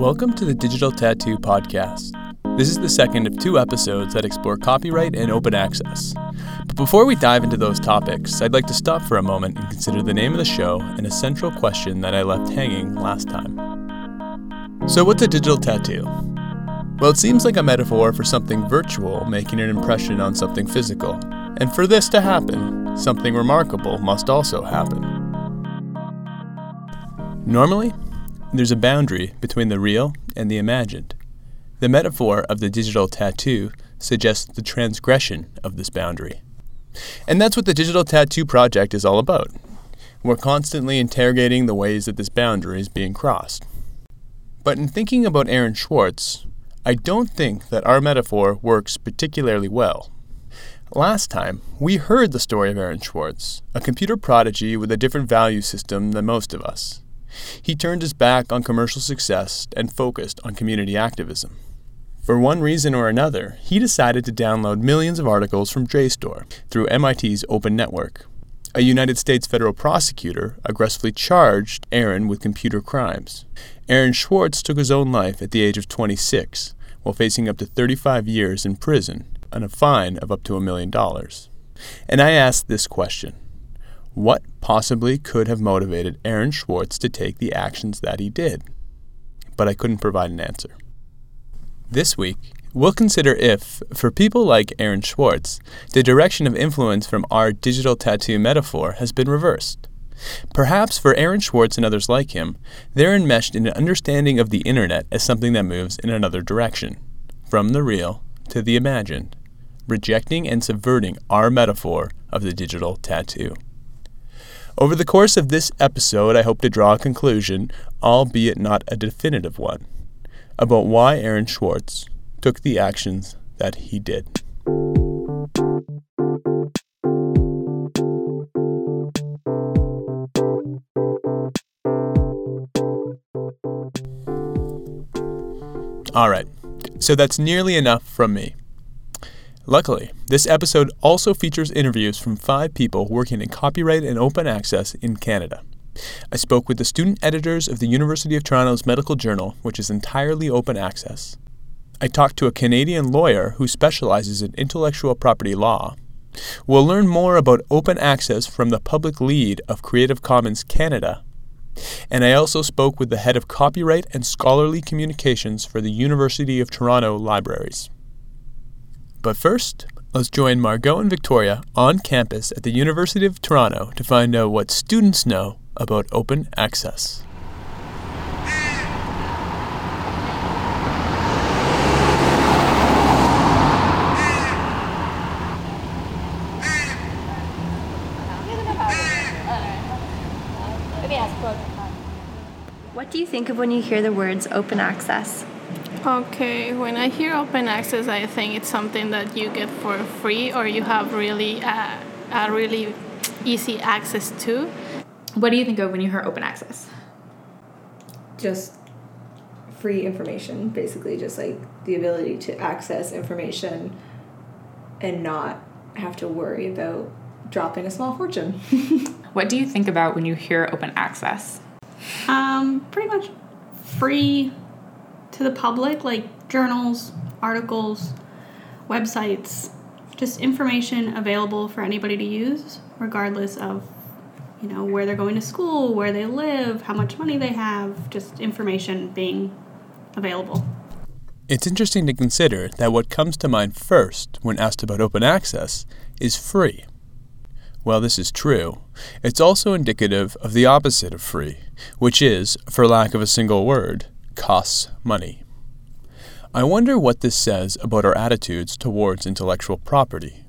Welcome to the Digital Tattoo Podcast. This is the second of two episodes that explore copyright and open access. But before we dive into those topics, I'd like to stop for a moment and consider the name of the show and a central question that I left hanging last time. So, what's a digital tattoo? Well, it seems like a metaphor for something virtual making an impression on something physical. And for this to happen, something remarkable must also happen. Normally, there's a boundary between the real and the imagined. The metaphor of the digital tattoo suggests the transgression of this boundary. And that's what the Digital Tattoo Project is all about. We're constantly interrogating the ways that this boundary is being crossed. But in thinking about Aaron Swartz, I don't think that our metaphor works particularly well. Last time, we heard the story of Aaron Swartz, a computer prodigy with a different value system than most of us. He turned his back on commercial success and focused on community activism. For one reason or another, he decided to download millions of articles from JSTOR through MIT's Open Network. A United States federal prosecutor aggressively charged Aaron with computer crimes. Aaron Swartz took his own life at the age of 26 while facing up to 35 years in prison and a fine of up to a million dollars. And I asked this question What possibly could have motivated Aaron Swartz to take the actions that he did? But I couldn't provide an answer. This week, we'll consider if, for people like Aaron Swartz, the direction of influence from our digital tattoo metaphor has been reversed. Perhaps for Aaron Swartz and others like him, they're enmeshed in an understanding of the internet as something that moves in another direction, from the real to the imagined, rejecting and subverting our metaphor of the digital tattoo. Over the course of this episode, I hope to draw a conclusion, albeit not a definitive one about why Aaron Swartz took the actions that he did. All right, so that's nearly enough from me. Luckily, this episode also features interviews from five people working in copyright and open access in Canada. I spoke with the student editors of the University of Toronto's Medical Journal, which is entirely open access. I talked to a Canadian lawyer who specializes in intellectual property law. We'll learn more about open access from the public lead of Creative Commons Canada. And I also spoke with the head of copyright and scholarly communications for the University of Toronto Libraries. But first, let's join Margot and Victoria on campus at the University of Toronto to find out what students know about open access. What do you think of when you hear the words open access? Okay, when I hear open access, I think it's something that you get for free or you have really uh, a really easy access to. What do you think of when you hear open access? Just free information, basically, just like the ability to access information and not have to worry about dropping a small fortune. what do you think about when you hear open access? Um, pretty much free to the public, like journals, articles, websites, just information available for anybody to use, regardless of you know where they're going to school, where they live, how much money they have, just information being available. It's interesting to consider that what comes to mind first when asked about open access is free. While this is true, it's also indicative of the opposite of free, which is, for lack of a single word, costs money. I wonder what this says about our attitudes towards intellectual property.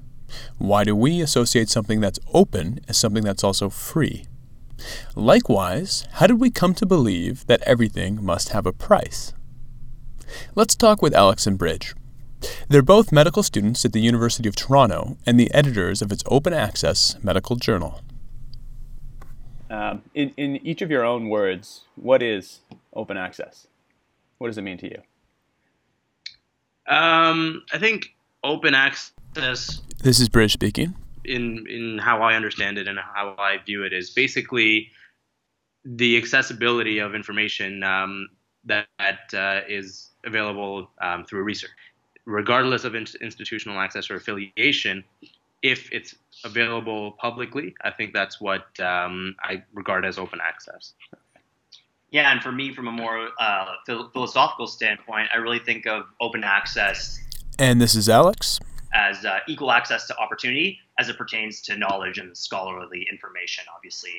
Why do we associate something that's open as something that's also free? Likewise, how did we come to believe that everything must have a price? Let's talk with Alex and Bridge. They're both medical students at the University of Toronto and the editors of its open access medical journal. Um, in, in each of your own words, what is open access? What does it mean to you? Um, I think open access. This is Bridge speaking. In in how I understand it and how I view it is basically the accessibility of information um, that, that uh, is available um, through research, regardless of in- institutional access or affiliation. If it's available publicly, I think that's what um, I regard as open access. Yeah, and for me, from a more uh, philosophical standpoint, I really think of open access And this is Alex. as uh, equal access to opportunity as it pertains to knowledge and scholarly information, obviously,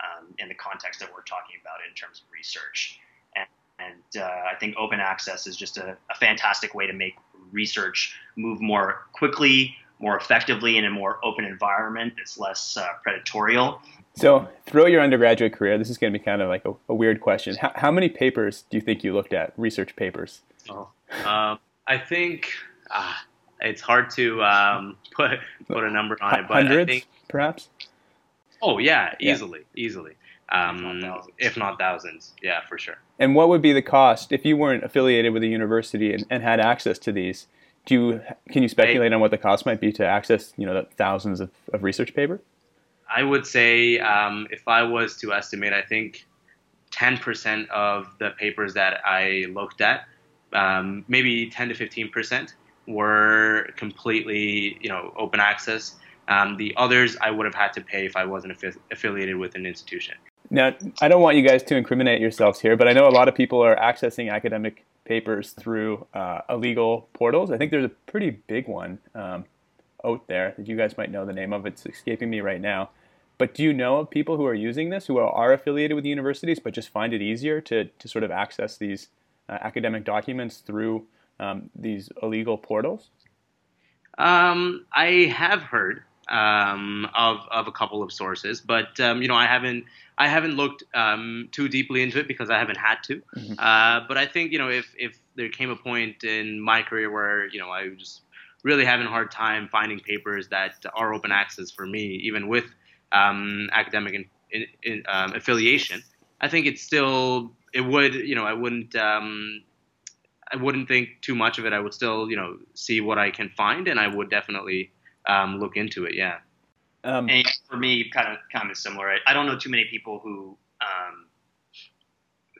um, in the context that we're talking about in terms of research. And, and uh, I think open access is just a, a fantastic way to make research move more quickly, more effectively in a more open environment. that's less uh, predatorial. So, throughout your undergraduate career, this is going to be kind of like a, a weird question. How, how many papers do you think you looked at, research papers? Oh. Um, I think uh, it's hard to um, put put a number on it, but Hundreds, I think perhaps? oh yeah, Yeah. easily, easily, um, thousands. if not thousands, yeah, for sure. And what would be the cost if you weren't affiliated with a university and, and had access to these? Do you, can you speculate on what the cost might be to access, you know, the thousands of, of research paper? I would say um, if I was to estimate, I think 10% of the papers that I looked at, um, maybe 10 to 15%, were completely, you know, open access. Um, the others I would have had to pay if I wasn't affi- affiliated with an institution. Now, I don't want you guys to incriminate yourselves here, but I know a lot of people are accessing academic papers through uh, illegal portals. I think there's a pretty big one um, out there that you guys might know the name of. It's escaping me right now. But do you know of people who are using this, who are, affiliated with universities, but just find it easier to, to sort of access these uh, academic documents through um, these illegal portals? Um, I have heard um, of of a couple of sources, but um, you know, I haven't I haven't looked um, too deeply into it because I haven't had to. Uh, but I think you know, if if there came a point in my career where you know I was just really having a hard time finding papers that are open access for me, even with um, academic in, in, in, um, affiliation, I think it's still it would you know I wouldn't um, I wouldn't think too much of it. I would still, you know, see what I can find, and I would definitely um, look into it. Yeah. Um, And for me, kind of kind of similar. I, I don't know too many people who um,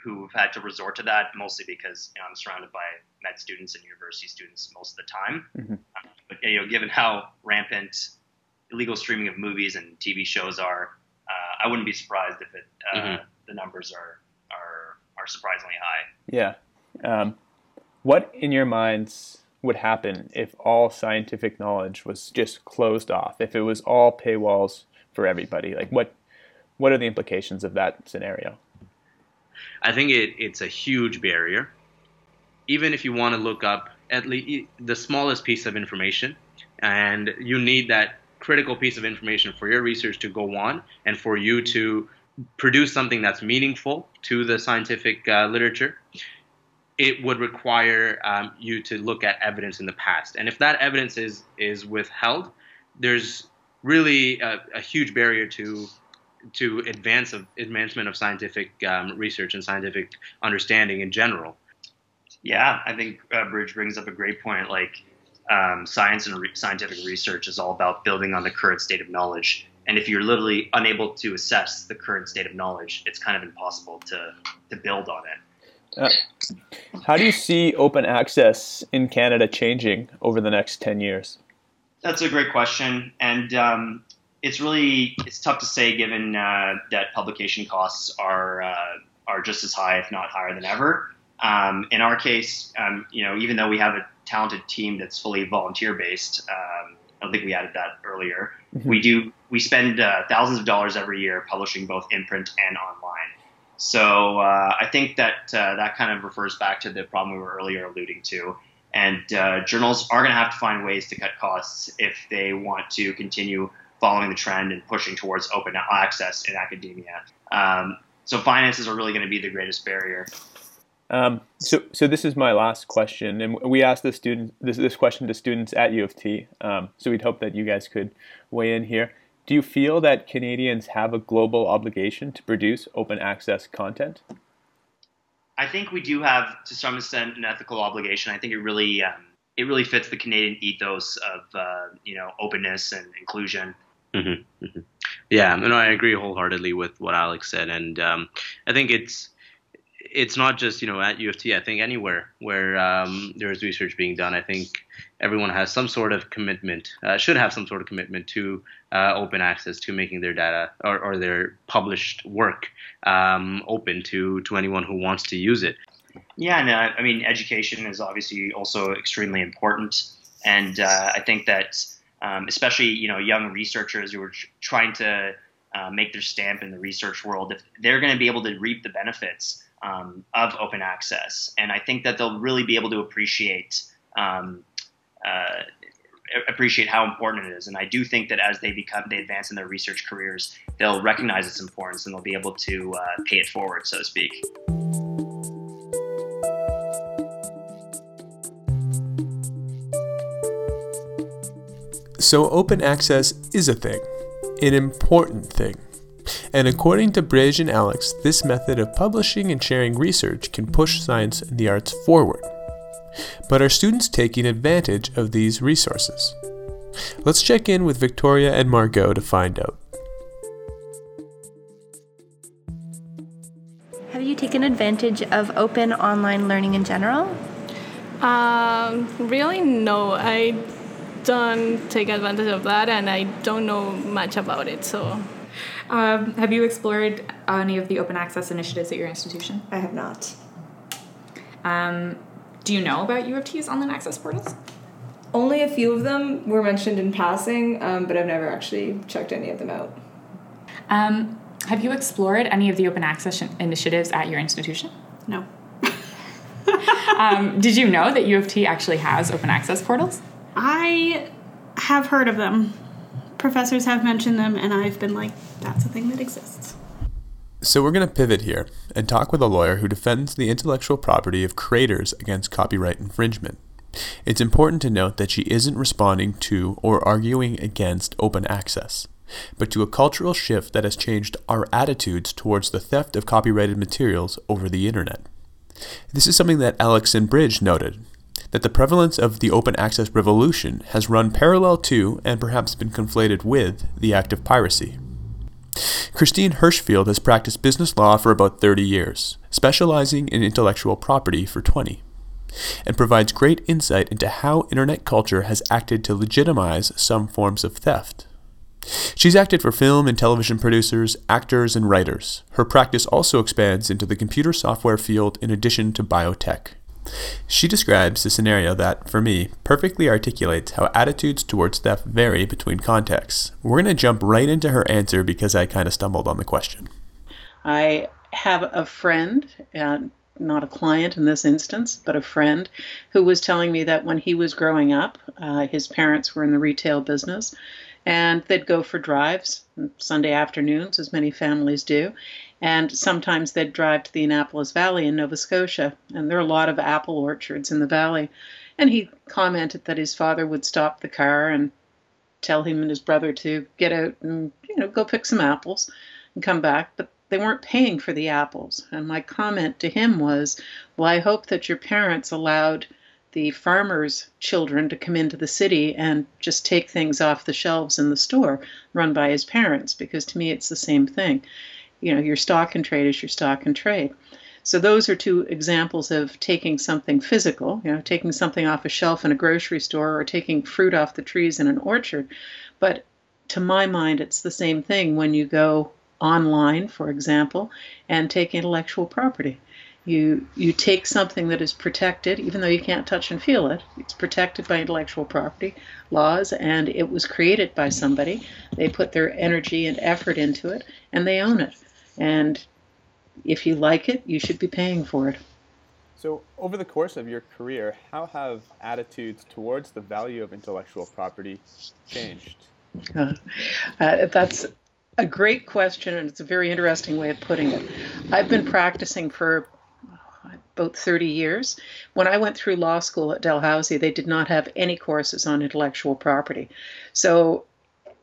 who've had to resort to that, mostly because you know, I'm surrounded by med students and university students most of the time. Mhm. Um, but you know, given how rampant illegal streaming of movies and TV shows are, uh, I wouldn't be surprised if it uh, Mhm. the numbers are are are surprisingly high. Yeah. Um, what in your minds would happen if all scientific knowledge was just closed off? If it was all paywalls for everybody? Like what what are the implications of that scenario? I think it, it's a huge barrier. Even if you want to look up at least the smallest piece of information, and you need that critical piece of information for your research to go on and for you to produce something that's meaningful to the scientific uh, literature, it would require um, you to look at evidence in the past. And if that evidence is is withheld, there's really a, a huge barrier to to advance of advancement of scientific um, research and scientific understanding in general. Yeah, I think uh, Bridge brings up a great point. Like, um, science and re- scientific research is all about building on the current state of knowledge. And if you're literally unable to assess the current state of knowledge, it's kind of impossible to, to build on it. Uh, how do you see open access in Canada changing over the next 10 years? That's a great question, and um, it's really it's tough to say given uh, that publication costs are uh, are just as high, if not higher than ever. Um, in our case, um, you know, even though we have a talented team that's fully volunteer based, um, I don't think we added that earlier. We do we spend uh, thousands of dollars every year publishing both in print and online. So uh, I think that uh, that kind of refers back to the problem we were earlier alluding to. And uh, journals are going to have to find ways to cut costs if they want to continue following the trend and pushing towards open access in academia. Um, so finances are really going to be the greatest barrier. Um, so, so this is my last question, and we asked the student this, this question to students at U of T. Um, so we'd hope that you guys could weigh in here. Do you feel that Canadians have a global obligation to produce open access content? I think we do have, to some extent, an ethical obligation. I think it really um, it really fits the Canadian ethos of uh, you know openness and inclusion. Mm-hmm, Yeah, and I agree wholeheartedly with what Alex said, and um, I think it's it's not just you know at U of T. I think anywhere where um, there is research being done, I think everyone has some sort of commitment, uh, should have some sort of commitment to uh, open access to making their data or, or their published work um, open to to anyone who wants to use it. Yeah, and uh, I mean, education is obviously also extremely important, and uh, I think that um, especially you know young researchers who are tr- trying to uh, make their stamp in the research world, if they're going to be able to reap the benefits um, of open access, and I think that they'll really be able to appreciate. Um, uh, appreciate how important it is, and I do think that as they become, they advance in their research careers, they'll recognize its importance and they'll be able to uh, pay it forward, so to speak. So, open access is a thing, an important thing. And according to Brij and Alex, this method of publishing and sharing research can push science and the arts forward. But are students taking advantage of these resources? Let's check in with Victoria and Margot to find out. Have you taken advantage of open online learning in general? Um, really, no. I don't take advantage of that, and I don't know much about it. So, um, have you explored any of the open access initiatives at your institution? I have not. Um, do you know about U of T's online access portals? Only a few of them were mentioned in passing, um, but I've never actually checked any of them out. Um, have you explored any of the open access initiatives at your institution? No. um, did you know that U of T actually has open access portals? I have heard of them. Professors have mentioned them, and I've been like, that's a thing that exists. So, we're going to pivot here and talk with a lawyer who defends the intellectual property of creators against copyright infringement. It's important to note that she isn't responding to or arguing against open access, but to a cultural shift that has changed our attitudes towards the theft of copyrighted materials over the internet. This is something that Alex and Bridge noted that the prevalence of the open access revolution has run parallel to and perhaps been conflated with the act of piracy. Christine Hirschfield has practiced business law for about 30 years, specializing in intellectual property for 20, and provides great insight into how internet culture has acted to legitimize some forms of theft. She's acted for film and television producers, actors, and writers. Her practice also expands into the computer software field in addition to biotech. She describes a scenario that, for me, perfectly articulates how attitudes towards theft vary between contexts. We're going to jump right into her answer because I kind of stumbled on the question. I have a friend, uh, not a client in this instance, but a friend, who was telling me that when he was growing up, uh, his parents were in the retail business, and they'd go for drives Sunday afternoons, as many families do, and sometimes they'd drive to the Annapolis Valley in Nova Scotia, and there are a lot of apple orchards in the valley. And he commented that his father would stop the car and tell him and his brother to get out and you know go pick some apples and come back, but they weren't paying for the apples. And my comment to him was, "Well, I hope that your parents allowed the farmers' children to come into the city and just take things off the shelves in the store run by his parents, because to me it's the same thing." You know, your stock and trade is your stock and trade. So those are two examples of taking something physical, you know, taking something off a shelf in a grocery store or taking fruit off the trees in an orchard. But to my mind, it's the same thing when you go online, for example, and take intellectual property. You you take something that is protected, even though you can't touch and feel it. It's protected by intellectual property laws, and it was created by somebody. They put their energy and effort into it, and they own it. And if you like it, you should be paying for it. So, over the course of your career, how have attitudes towards the value of intellectual property changed? Uh, uh, that's a great question, and it's a very interesting way of putting it. I've been practicing for about 30 years. When I went through law school at Dalhousie, they did not have any courses on intellectual property. So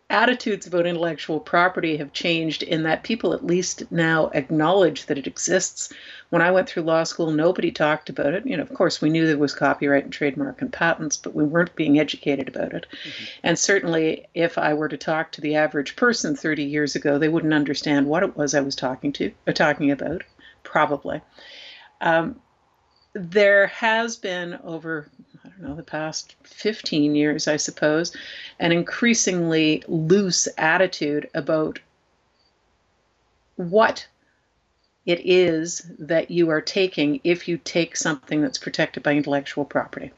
attitudes about intellectual property have changed in that people at least now acknowledge that it exists. When I went through law school, nobody talked about it. You know, of course, we knew there was copyright and trademark and patents, but we weren't being educated about it. Mm-hmm. And certainly, if I were to talk to the average person 30 years ago, they wouldn't understand what it was I was talking to, or uh, talking about, probably. Um, there has been over I don't know the past 15 years, I suppose, an increasingly loose attitude about what it is that you are taking if you take something that's protected by intellectual property.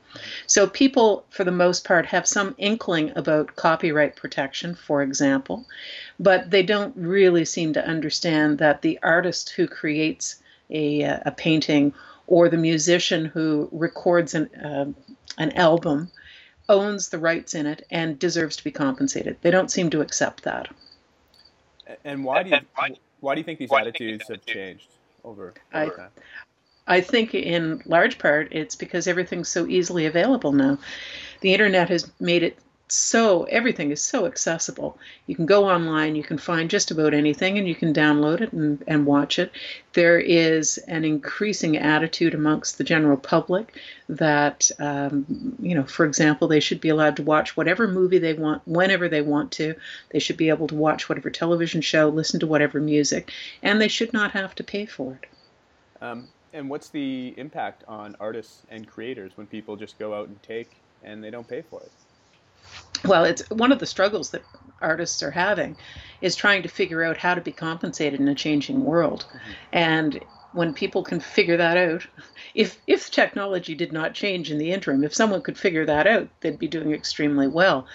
So, people, for the most part, have some inkling about copyright protection, for example, but they don't really seem to understand that the artist who creates a, uh, a painting or the musician who records an, uh, an album owns the rights in it and deserves to be compensated. They don't seem to accept that. And why do you why do you think these attitudes have changed over, over I, time? I think in large part it's because everything's so easily available now. The internet has made it so everything is so accessible. You can go online, you can find just about anything, and you can download it and, and watch it. There is an increasing attitude amongst the general public that, um, you know, for example, they should be allowed to watch whatever movie they want whenever they want to. They should be able to watch whatever television show, listen to whatever music, and they should not have to pay for it. Um, and what's the impact on artists and creators when people just go out and take and they don't pay for it? Well, it's one of the struggles that artists are having is trying to figure out how to be compensated in a changing world. Mm-hmm. And when people can figure that out, if if technology did not change in the interim, if someone could figure that out, they'd be doing extremely well.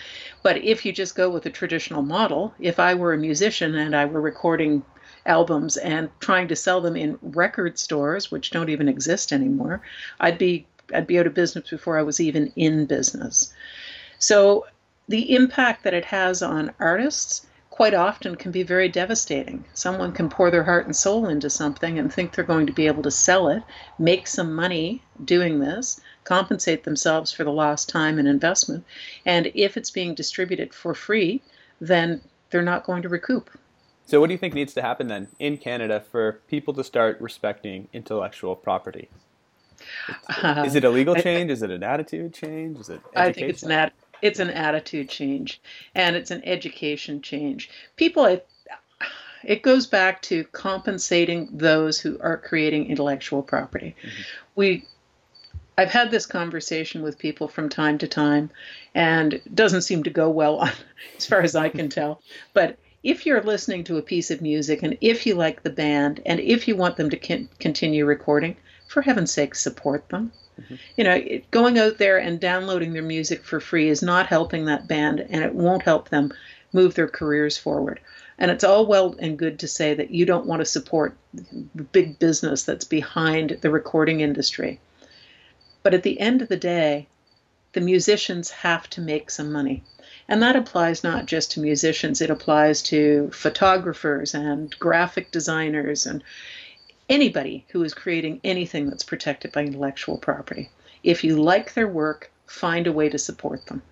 But if you just go with a traditional model, if I were a musician and I were recording albums and trying to sell them in record stores, which don't even exist anymore, I'd be I'd be out of business before I was even in business. So the impact that it has on artists quite often can be very devastating. Someone can pour their heart and soul into something and think they're going to be able to sell it, make some money doing this, compensate themselves for the lost time and investment. And if it's being distributed for free, then they're not going to recoup. So, what do you think needs to happen then in Canada for people to start respecting intellectual property? Uh, is it a legal change? Is it an attitude change? Is it? Education? I think it's an attitude it's an attitude change and it's an education change. People, it, it goes back to compensating those who are creating intellectual property. Mm-hmm. We I've had this conversation with people from time to time, and it doesn't seem to go well, on, as far as I can tell. But if you're listening to a piece of music, and if you like the band, and if you want them to con- continue recording, for heaven's sake, support them. Mm-hmm. You know, it, going out there and downloading their music for free is not helping that band, and it won't help them move their careers forward. And it's all well and good to say that you don't want to support the big business that's behind the recording industry. But at the end of the day, the musicians have to make some money. And that applies not just to musicians, it applies to photographers and graphic designers and anybody who is creating anything that's protected by intellectual property. If you like their work, find a way to support them.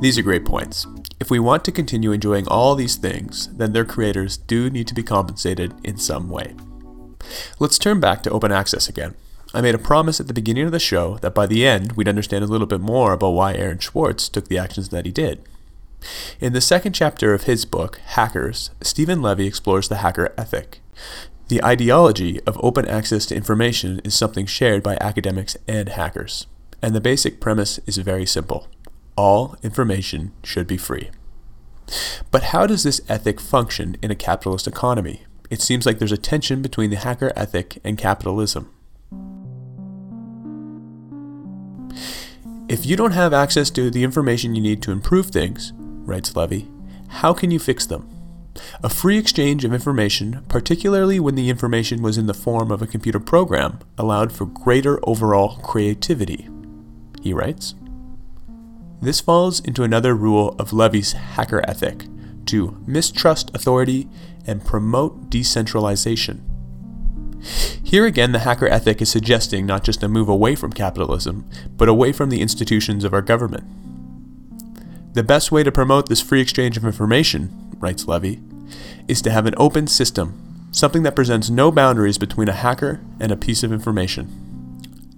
These are great points. If we want to continue enjoying all these things, then their creators do need to be compensated in some way. Let's turn back to open access again. I made a promise at the beginning of the show that by the end we'd understand a little bit more about why Aaron Swartz took the actions that he did. In the second chapter of his book, Hackers, Stephen Levy explores the hacker ethic. The ideology of open access to information is something shared by academics and hackers, and the basic premise is very simple all information should be free. But how does this ethic function in a capitalist economy? It seems like there's a tension between the hacker ethic and capitalism. If you don't have access to the information you need to improve things, writes Levy, how can you fix them? A free exchange of information, particularly when the information was in the form of a computer program, allowed for greater overall creativity. He writes This falls into another rule of Levy's hacker ethic to mistrust authority and promote decentralization. Here again, the hacker ethic is suggesting not just a move away from capitalism, but away from the institutions of our government. The best way to promote this free exchange of information, writes Levy, is to have an open system, something that presents no boundaries between a hacker and a piece of information.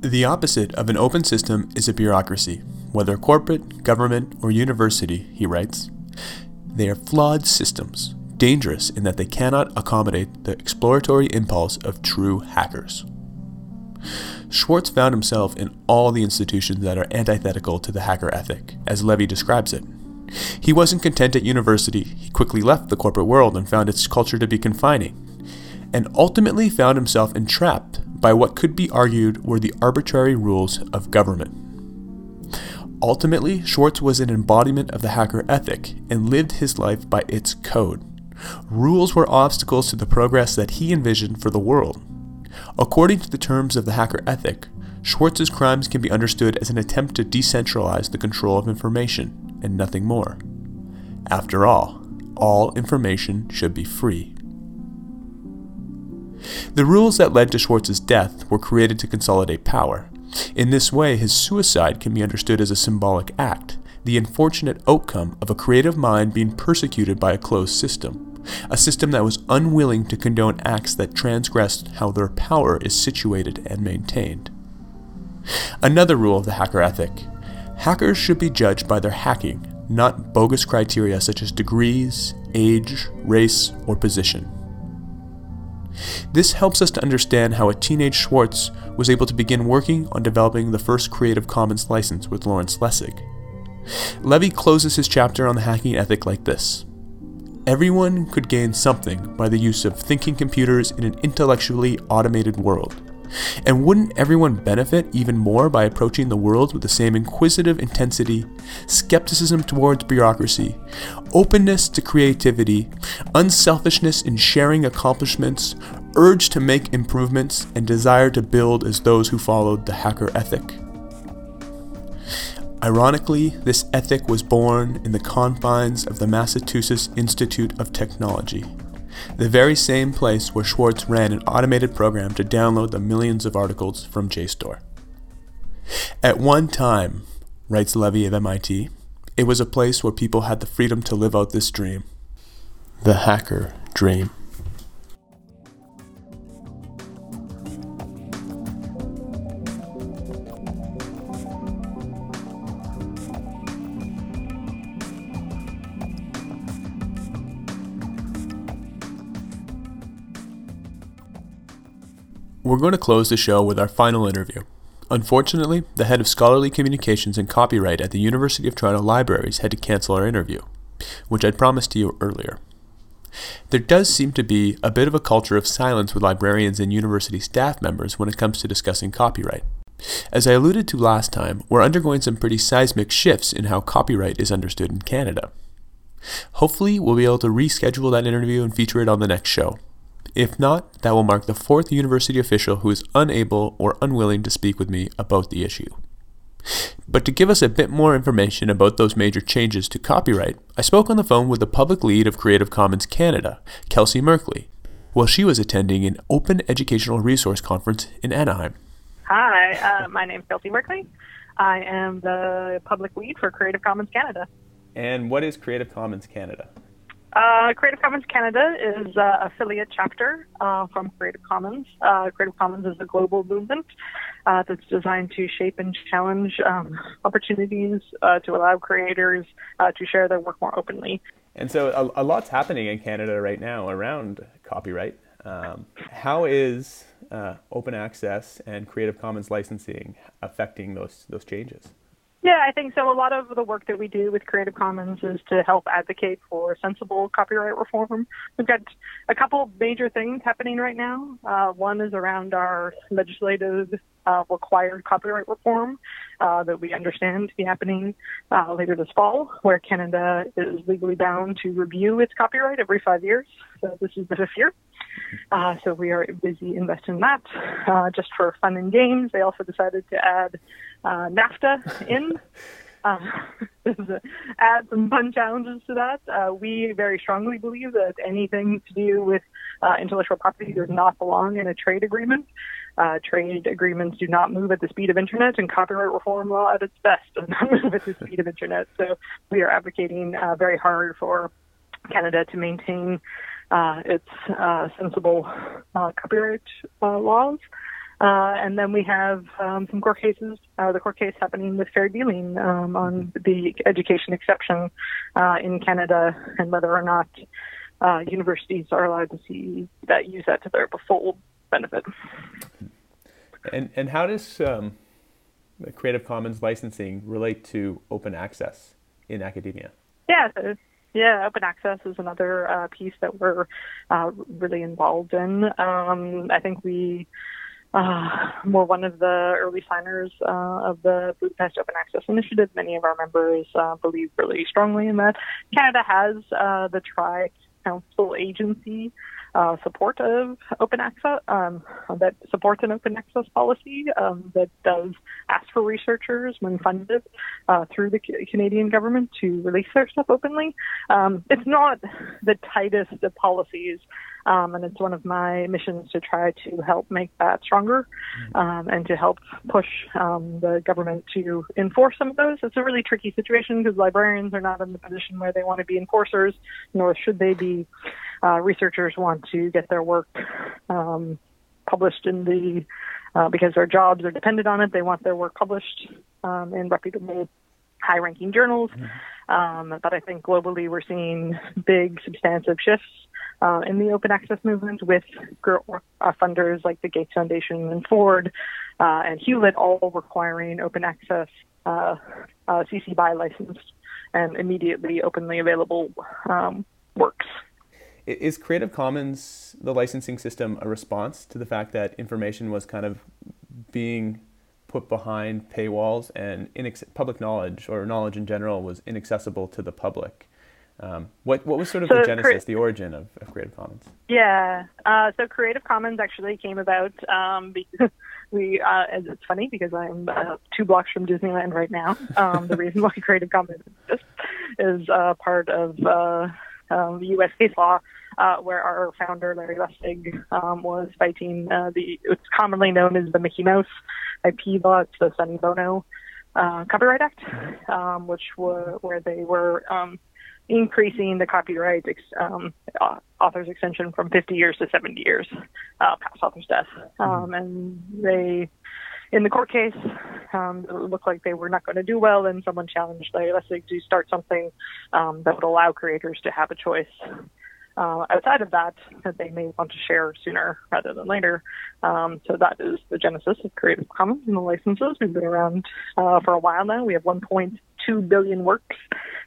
The opposite of an open system is a bureaucracy, whether corporate, government, or university, he writes. They are flawed systems, dangerous in that they cannot accommodate the exploratory impulse of true hackers. Swartz found himself in all the institutions that are antithetical to the hacker ethic, as Levy describes it. He wasn't content at university. He quickly left the corporate world and found its culture to be confining, and ultimately found himself entrapped by what could be argued were the arbitrary rules of government. Ultimately, Swartz was an embodiment of the hacker ethic and lived his life by its code. Rules were obstacles to the progress that he envisioned for the world. According to the terms of the hacker ethic, Swartz's crimes can be understood as an attempt to decentralize the control of information, and nothing more. After all, all information should be free. The rules that led to Swartz's death were created to consolidate power. In this way, his suicide can be understood as a symbolic act, the unfortunate outcome of a creative mind being persecuted by a closed system, a system that was unwilling to condone acts that transgressed how their power is situated and maintained. Another rule of the hacker ethic hackers should be judged by their hacking, not bogus criteria such as degrees, age, race, or position. This helps us to understand how a teenage Swartz was able to begin working on developing the first Creative Commons license with Lawrence Lessig. Levy closes his chapter on the hacking ethic like this Everyone could gain something by the use of thinking computers in an intellectually automated world. And wouldn't everyone benefit even more by approaching the world with the same inquisitive intensity, skepticism towards bureaucracy, openness to creativity, unselfishness in sharing accomplishments, urge to make improvements, and desire to build as those who followed the hacker ethic? Ironically, this ethic was born in the confines of the Massachusetts Institute of Technology the very same place where Swartz ran an automated program to download the millions of articles from JSTOR. At one time, writes Levy of MIT, it was a place where people had the freedom to live out this dream the hacker dream. We're going to close the show with our final interview. Unfortunately, the head of scholarly communications and copyright at the University of Toronto Libraries had to cancel our interview, which I'd promised to you earlier. There does seem to be a bit of a culture of silence with librarians and university staff members when it comes to discussing copyright. As I alluded to last time, we're undergoing some pretty seismic shifts in how copyright is understood in Canada. Hopefully, we'll be able to reschedule that interview and feature it on the next show. If not, that will mark the fourth university official who is unable or unwilling to speak with me about the issue. But to give us a bit more information about those major changes to copyright, I spoke on the phone with the public lead of Creative Commons Canada, Kelsey Merkley, while she was attending an open educational resource conference in Anaheim. Hi, uh, my is Kelsey Merkley. I am the public lead for Creative Commons Canada. And what is Creative Commons Canada? Uh, Creative Commons Canada is an uh, affiliate chapter uh, from Creative Commons. Uh, Creative Commons is a global movement uh, that's designed to shape and challenge um, opportunities uh, to allow creators to share their work more openly. And so, a, a, lot's happening in Canada right now around copyright. Um, how is open access and Creative Commons licensing affecting those those changes? Yeah, I think so. A lot of the work that we do with Creative Commons is to help advocate for sensible copyright reform. We've got a couple major things happening right now. Uh, one is around our legislative uh, required copyright reform uh, that we understand to be happening uh, later this fall, where Canada is legally bound to review its copyright every five years. So this is the fifth year. Uh, so we are busy investing in that. Uh, just for fun and games, they also decided to add uh, NAFTA in. Uh, add some fun challenges to that. Uh, we very strongly believe that anything to do with uh, intellectual property does not belong in a trade agreement. Uh, trade agreements do not move at the speed of internet, and copyright reform law at its best does not move at the speed of internet. So we are advocating uh, very hard for Canada to maintain uh, its uh, sensible copyright laws. Uh, and then we have um, some court cases, uh, the court case happening with fair dealing um, on the education exception uh, in Canada and whether or not uh, universities are allowed to see that use that to their full benefit. And and how does um, Creative Commons licensing relate to open access in academia? Yeah, yeah, open access is another uh, piece that we're uh, really involved in. Um, I think we uh, were one of the early signers uh, of the Budapest Open Access Initiative. Many of our members uh, believe really strongly in that. Canada has uh, the Tri Council agency uh, support of open access, um, that supports an open access policy um, that does ask for researchers when funded uh, through the Canadian government to release their stuff openly. Um, it's not the tightest of policies, um, and it's one of my missions to try to help make that stronger um, and to help push um, the government to enforce some of those. It's a really tricky situation because librarians are not in the position where they want to be enforcers, nor should they be. Uh, researchers want to get their work um, published in the uh, because their jobs are dependent on it. They want their work published um, in reputable, high-ranking journals. Um, but I think globally we're seeing big, substantive shifts uh, in the open access movement with uh, funders like the Gates Foundation and Ford uh, and Hewlett all requiring open access uh, uh, CC BY licensed and immediately openly available um, works. Is Creative Commons, the licensing system, a response to the fact that information was kind of being put behind paywalls and public knowledge or knowledge in general was inaccessible to the public? Um, what what was sort of so the genesis, the origin of, of Creative Commons? Yeah, uh, so Creative Commons actually came about um, because we. Uh, it's funny because I'm uh, two blocks from Disneyland right now. Um, the reason why Creative Commons exists is uh, part of uh, um, U.S. case law uh, where our founder Larry Lessig um, was fighting uh, the it's commonly known as the Mickey Mouse IP law, it's the Sonny Bono uh, Copyright Act, um, which were where they were um, increasing the copyright ex- um, author's extension from 50 years to 70 years uh, past author's death, um, and they. In the court case, um, it looked like they were not going to do well, and someone challenged Larry Lessig to start something um, that would allow creators to have a choice uh, outside of that that they may want to share sooner rather than later. Um, so that is the genesis of Creative Commons and the licenses. We've been around uh, for a while now. We have 1.2 billion works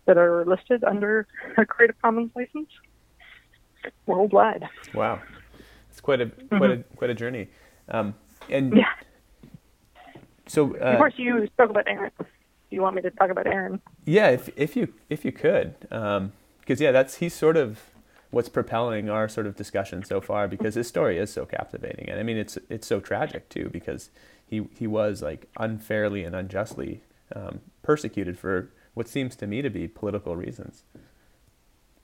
that are listed under a Creative Commons license worldwide. Wow, it's quite a mm-hmm. quite a quite a journey. Um, and yeah. So uh, of course you spoke about Aaron. Do you want me to talk about Aaron? Yeah, if if you if you could, because um, yeah, that's he's sort of what's propelling our sort of discussion so far because his story is so captivating and I mean it's it's so tragic too because he he was like unfairly and unjustly um, persecuted for what seems to me to be political reasons.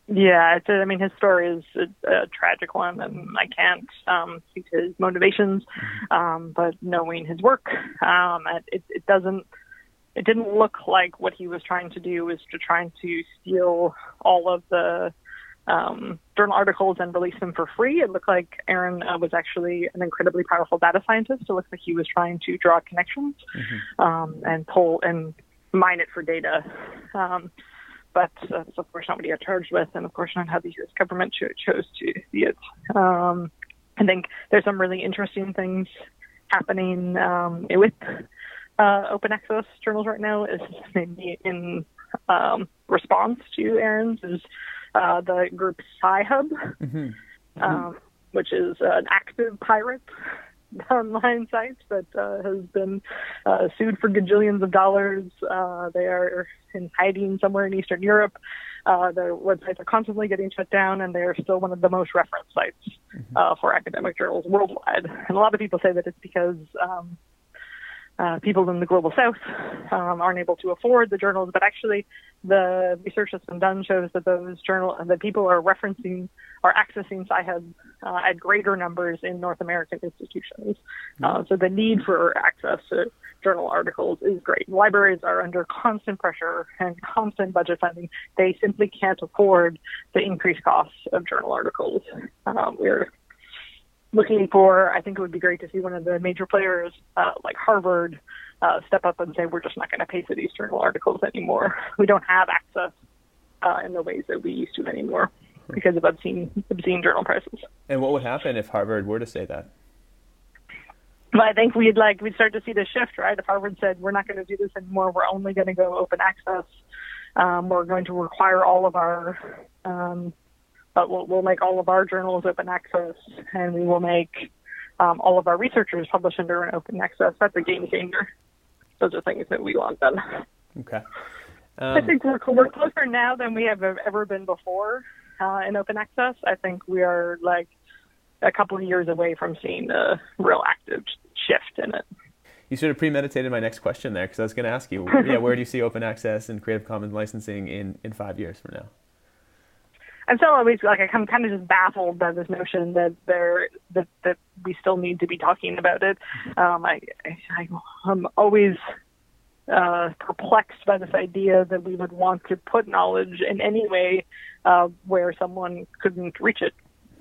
Yeah, it's I mean his story is a, a tragic one, and I can't um, speak to his motivations, mm-hmm. um, but knowing his work, um, it, it doesn't. It didn't look like what he was trying to do was to trying to steal all of the um, journal articles and release them for free. It looked like Aaron uh, was actually an incredibly powerful data scientist. It looks like he was trying to draw connections mm-hmm. um, and pull and mine it for data. Um, but uh, that's of course not what he got charged with, and of course not how the U.S. government cho- chose to see it. Um, I think there's some really interesting things happening um, with uh, open access journals right now. Is maybe in um, response to Aaron's is uh, the group Sci-Hub, mm-hmm. Mm-hmm. Um, which is an active pirate online site that uh, has been uh, sued for gajillions of dollars. Uh, they are in hiding somewhere in Eastern Europe. Uh, their websites are constantly getting shut down, and they are still one of the most referenced sites mm-hmm. uh, for academic journals worldwide. And a lot of people say that it's because um, uh, people in the global south um, aren't able to afford the journals, but actually the research that's been done shows that those journal that people are referencing are accessing Sci-Hub uh, at greater numbers in North American institutions. Uh, so the need for access to journal articles is great. Libraries are under constant pressure and constant budget funding. They simply can't afford the increased costs of journal articles. Um, we're looking for. I think it would be great to see one of the major players uh, like Harvard uh, step up and say we're just not going to pay for these journal articles anymore. We don't have access uh, in the ways that we used to anymore because of obscene obscene journal prices. And what would happen if Harvard were to say that? But I think we'd like we'd start to see the shift, right? If Harvard said we're not going to do this anymore, we're only going to go open access. Um, we're going to require all of our, um, but we'll, we'll make all of our journals open access, and we will make um, all of our researchers publish under an open access. That's a game changer. Those are things that we want done. Okay. I think we're, we're closer now than we have ever been before uh, in open access. I think we are like a couple of years away from seeing a real active shift in it. You sort of premeditated my next question there because I was going to ask you, yeah, where do you see open access and Creative Commons licensing in, in five years from now? I'm still always like I'm kind of just baffled by this notion that there that that we still need to be talking about it. Um, I, I I'm always uh, perplexed by this idea that we would want to put knowledge in any way uh, where someone couldn't reach it.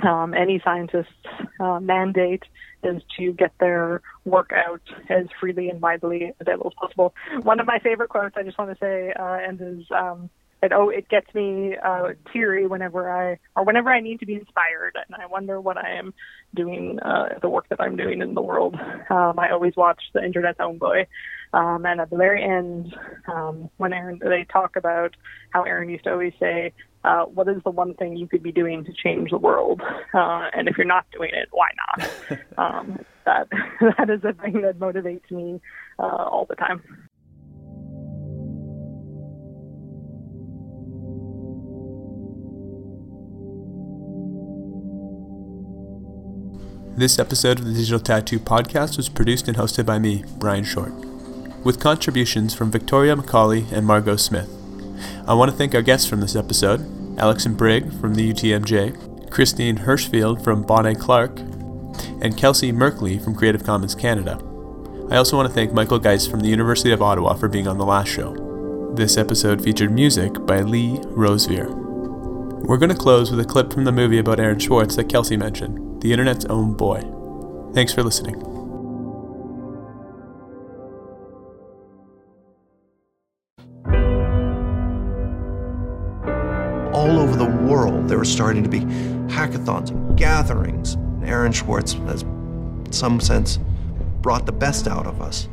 Um, any scientist's uh, mandate is to get their work out as freely and widely available as possible. One of my favorite quotes I just want to say, uh, and is um, it oh it gets me uh, teary whenever I or whenever I need to be inspired, and I wonder what I am doing, uh, the work that I'm doing in the world. Um, I always watch the Internet's Own Boy, um, and at the very end, um, when Aaron they talk about how Aaron used to always say, uh, "What is the one thing you could be doing to change the world?" Uh, and if you're not doing it, why not? um, that that is a thing that motivates me uh, all the time. This episode of the Digital Tattoo Podcast was produced and hosted by me, Brian Short, with contributions from Victoria McCauley and Margot Smith. I want to thank our guests from this episode Alex and Brigg from the UTMJ, Christine Hirschfield from Bonnet Clark, and Kelsey Merkley from Creative Commons Canada. I also want to thank Michael Geist from the University of Ottawa for being on the last show. This episode featured music by Lee Rosevere. We're going to close with a clip from the movie about Aaron Swartz that Kelsey mentioned the internet's own boy. Thanks for listening. All over the world, there were starting to be hackathons and gatherings. Aaron Swartz has, in some sense, brought the best out of us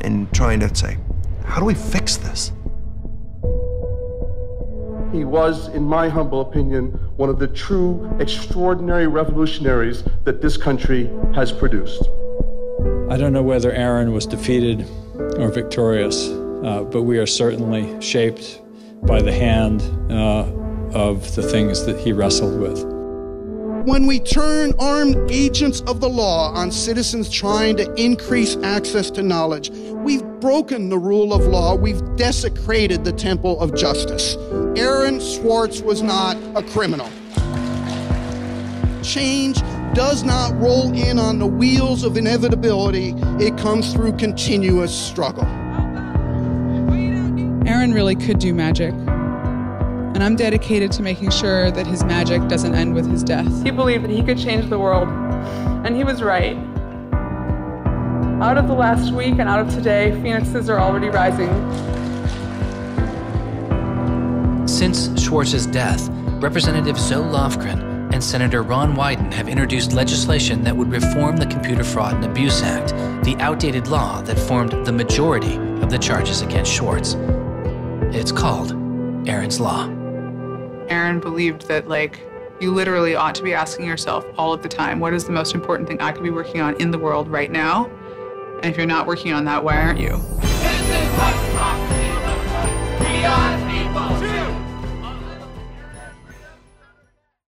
in trying to say, how do we fix this? He was, in my humble opinion, one of the true extraordinary revolutionaries that this country has produced. I don't know whether Aaron was defeated or victorious, uh, but we are certainly shaped by the hand uh, of the things that he wrestled with. When we turn armed agents of the law on citizens trying to increase access to knowledge, we've broken the rule of law, we've desecrated the temple of justice. Aaron Swartz was not a criminal. Change does not roll in on the wheels of inevitability, it comes through continuous struggle. Aaron really could do magic and I'm dedicated to making sure that his magic doesn't end with his death. He believed that he could change the world, and he was right. Out of the last week and out of today, phoenixes are already rising. Since Swartz's death, Representative Zoe Lofgren and Senator Ron Wyden have introduced legislation that would reform the Computer Fraud and Abuse Act, the outdated law that formed the majority of the charges against Swartz. It's called Aaron's Law. Aaron believed that, like, you literally ought to be asking yourself all of the time, what is the most important thing I could be working on in the world right now? And if you're not working on that, why aren't you?